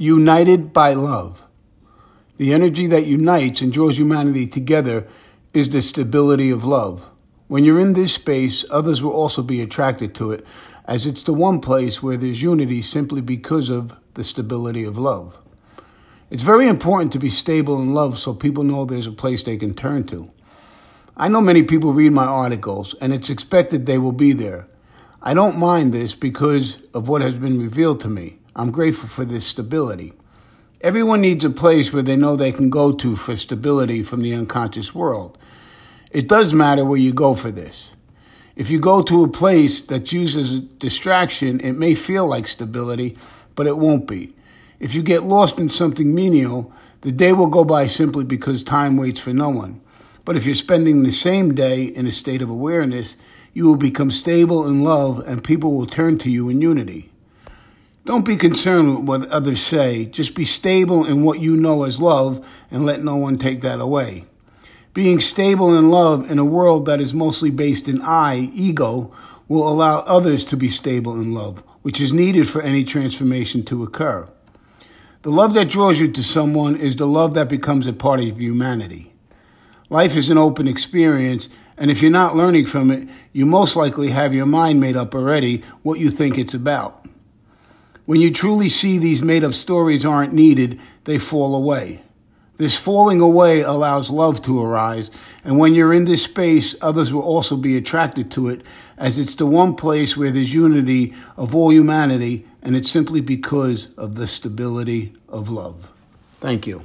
united by love. The energy that unites and draws humanity together is the stability of love. When you're in this space, others will also be attracted to it, as it's the one place where there's unity simply because of the stability of love. It's very important to be stable in love so people know there's a place they can turn to. I know many people read my articles, and it's expected they will be there. I don't mind this because of what has been revealed to me. I'm grateful for this stability. Everyone needs a place where they know they can go to for stability from the unconscious world. It does matter where you go for this. If you go to a place that uses distraction, it may feel like stability, but it won't be. If you get lost in something menial, the day will go by simply because time waits for no one. But if you're spending the same day in a state of awareness, you will become stable in love and people will turn to you in unity. Don't be concerned with what others say. Just be stable in what you know as love and let no one take that away. Being stable in love in a world that is mostly based in I, ego, will allow others to be stable in love, which is needed for any transformation to occur. The love that draws you to someone is the love that becomes a part of humanity. Life is an open experience, and if you're not learning from it, you most likely have your mind made up already what you think it's about. When you truly see these made up stories aren't needed, they fall away. This falling away allows love to arise, and when you're in this space, others will also be attracted to it, as it's the one place where there's unity of all humanity, and it's simply because of the stability of love. Thank you.